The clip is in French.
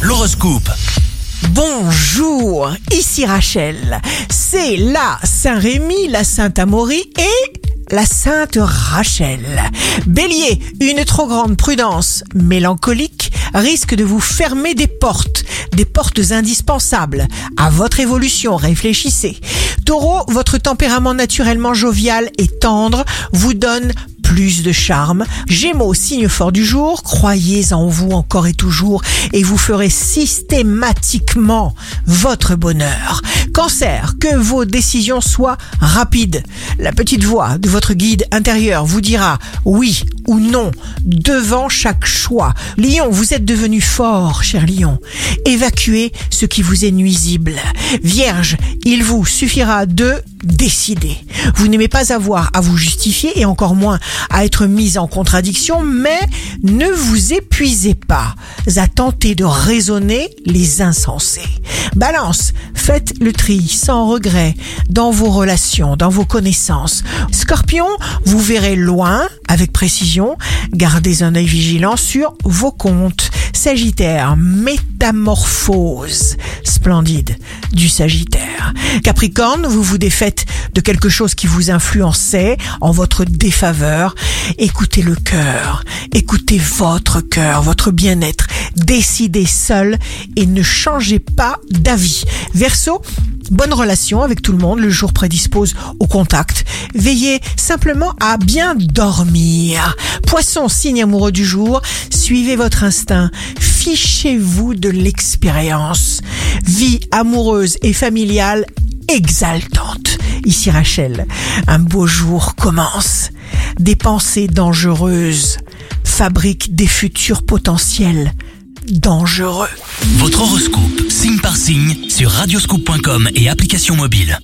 L'horoscope. Bonjour, ici Rachel. C'est la Saint-Rémy, la Sainte-Amaury et la Sainte Rachel. Bélier, une trop grande prudence mélancolique risque de vous fermer des portes, des portes indispensables. À votre évolution, réfléchissez. Taureau, votre tempérament naturellement jovial et tendre vous donne plus de charme. Gémeaux, signe fort du jour, croyez en vous encore et toujours et vous ferez systématiquement votre bonheur. Cancer, que vos décisions soient rapides. La petite voix de votre guide intérieur vous dira oui ou non devant chaque choix. Lion, vous êtes devenu fort, cher Lion. Évacuez ce qui vous est nuisible. Vierge, il vous suffira de décider. Vous n'aimez pas avoir à vous justifier et encore moins à être mis en contradiction, mais ne vous épuisez pas à tenter de raisonner les insensés. Balance, faites le tri sans regret dans vos relations, dans vos connaissances. Scorpion, vous verrez loin avec précision, gardez un œil vigilant sur vos comptes. Sagittaire, métamorphose splendide du Sagittaire. Capricorne, vous vous défaites de quelque chose qui vous influençait en votre défaveur. Écoutez le cœur, écoutez votre cœur, votre bien-être. Décidez seul et ne changez pas d'avis. Verseau, bonne relation avec tout le monde, le jour prédispose au contact. Veillez simplement à bien dormir. Poisson, signe amoureux du jour, suivez votre instinct, fichez-vous de l'expérience. Vie amoureuse et familiale exaltante. Ici Rachel, un beau jour commence. Des pensées dangereuses fabriquent des futurs potentiels dangereux. Votre horoscope, signe par signe, sur radioscoop.com et application mobile.